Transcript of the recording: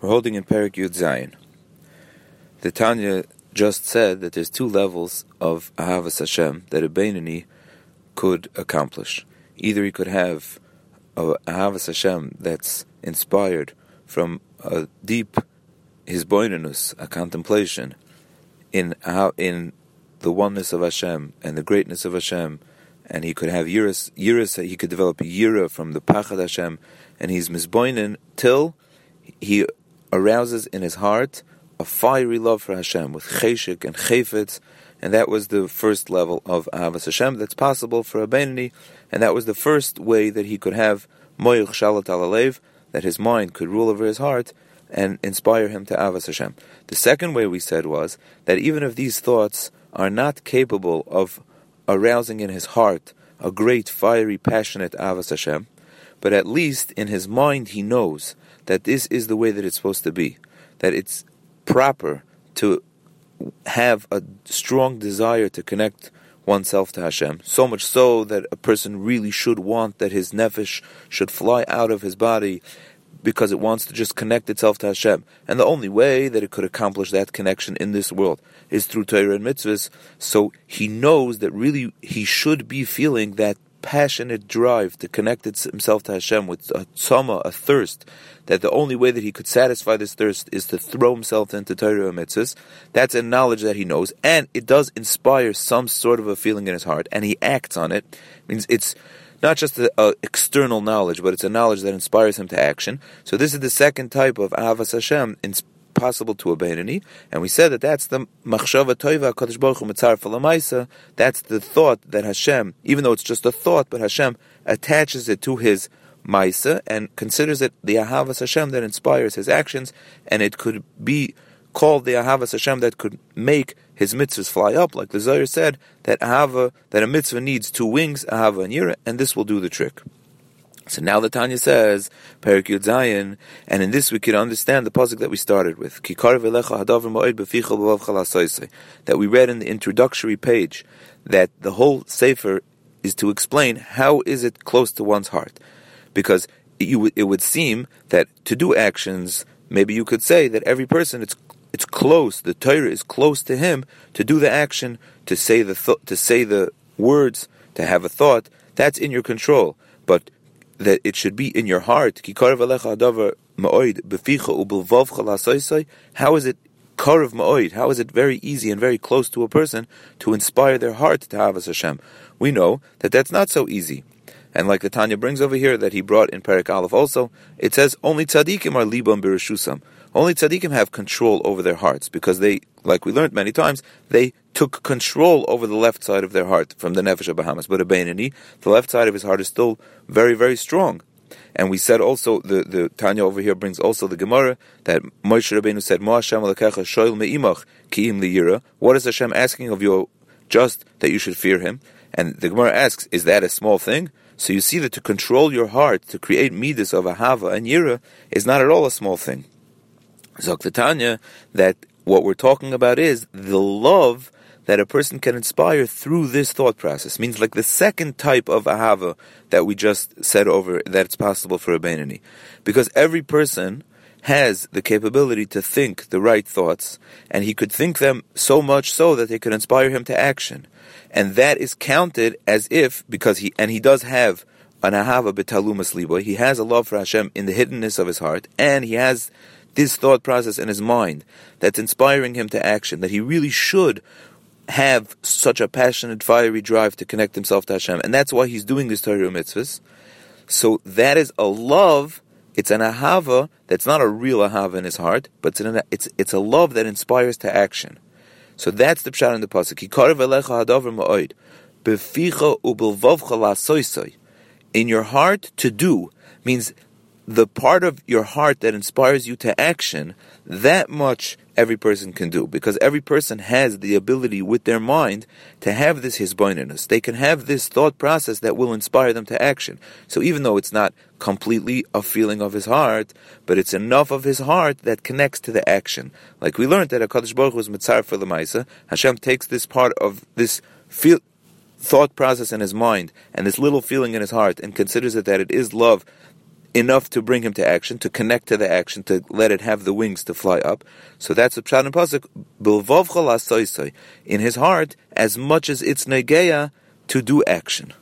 We're holding in Perik Yud Zayin. The Tanya just said that there's two levels of Ahavas Hashem that a Beinani could accomplish. Either he could have a Ahavas Hashem that's inspired from a deep his hisboinanus, a contemplation in in the oneness of Hashem and the greatness of Hashem, and he could have yiras, yiras he could develop yira from the pachad Hashem, and he's misboinen till he arouses in his heart a fiery love for Hashem with cheshik and chayfetz, and that was the first level of Ahavas Hashem that's possible for a Benini, and that was the first way that he could have moyich shalat alalev, that his mind could rule over his heart and inspire him to Ahavas Hashem. The second way we said was that even if these thoughts are not capable of arousing in his heart a great, fiery, passionate Ahavas Hashem, but at least in his mind he knows that this is the way that it's supposed to be, that it's proper to have a strong desire to connect oneself to Hashem, so much so that a person really should want that his nefesh should fly out of his body because it wants to just connect itself to Hashem. And the only way that it could accomplish that connection in this world is through Torah and mitzvahs. So he knows that really he should be feeling that passionate drive to connect himself to Hashem with a tzama, a thirst, that the only way that he could satisfy this thirst is to throw himself into Torah and mitzvahs. That's a knowledge that he knows, and it does inspire some sort of a feeling in his heart, and he acts on it. it means it's not just an external knowledge, but it's a knowledge that inspires him to action. So this is the second type of Avas Hashem, possible to a Beinani, and we said that that's the Machshava Toiva Kadosh Baruch Hu That's the thought that Hashem, even though it's just a thought, but Hashem attaches it to his Maisa and considers it the Ahavas Hashem that inspires his actions, and it could be called the Ahavas Hashem that could make his mitzvahs fly up, like the Zohar said that Ahava, that a mitzvah needs two wings, Ahava and Yira, and this will do the trick. So now the Tanya says, Perik Yud Zayin, and in this we can understand the pasuk that we started with, that we read in the introductory page, that the whole Sefer is to explain how is it close to one's heart. Because it, it would seem that to do actions, maybe you could say that every person, it's it's close. The Torah is close to him to do the action, to say the th- to say the words, to have a thought. That's in your control. But that it should be in your heart. How is it karev ma'oid? How is it very easy and very close to a person to inspire their heart to Havas Hashem? We know that that's not so easy. And like the Tanya brings over here that he brought in Perik Aleph also, it says only tzaddikim are libam birishusam. Only tzaddikim have control over their hearts because they, like we learned many times, they took control over the left side of their heart from the nefesh HaBahamis. But a Beinani, the left side of his heart is still very, very strong. And we said also the, the Tanya over here brings also the Gemara that Moshe Rabbeinu said, "Mo Hashem shoyl me'imach ki'im liyira." What is Hashem asking of you? Just that you should fear Him. And the Gemara asks, "Is that a small thing?" So you see that to control your heart, to create midas of ahava and yira, is not at all a small thing. Zok Tanya that what we're talking about is the love that a person can inspire through this thought process. Means like the second type of ahava that we just said over that it's possible for a Beinani. Because every person has the capability to think the right thoughts, and he could think them so much so that they could inspire him to action. And that is counted as if, because he, and he does have an ahava betalumas libo, he has a love for Hashem in the hiddenness of his heart, and he has this thought process in his mind that's inspiring him to action, that he really should have such a passionate, fiery drive to connect himself to Hashem. And that's why he's doing this Torah mitzvahs. So that is a love, it's an ahava that's not a real ahava in his heart, but it's, an, it's, it's a love that inspires to action. So that's the pshat in the pasuk. In your heart to do means the part of your heart that inspires you to action, that much every person can do. Because every person has the ability with their mind to have this hisboineness. They can have this thought process that will inspire them to action. So even though it's not completely a feeling of his heart, but it's enough of his heart that connects to the action. Like we learned that HaKadosh Baruch was mitzar for the Maisa, Hashem takes this part of this feel, thought process in his mind and this little feeling in his heart and considers it that it is love enough to bring him to action, to connect to the action, to let it have the wings to fly up. So that's a pshat and pasuk. In his heart, as much as it's negeya to do action.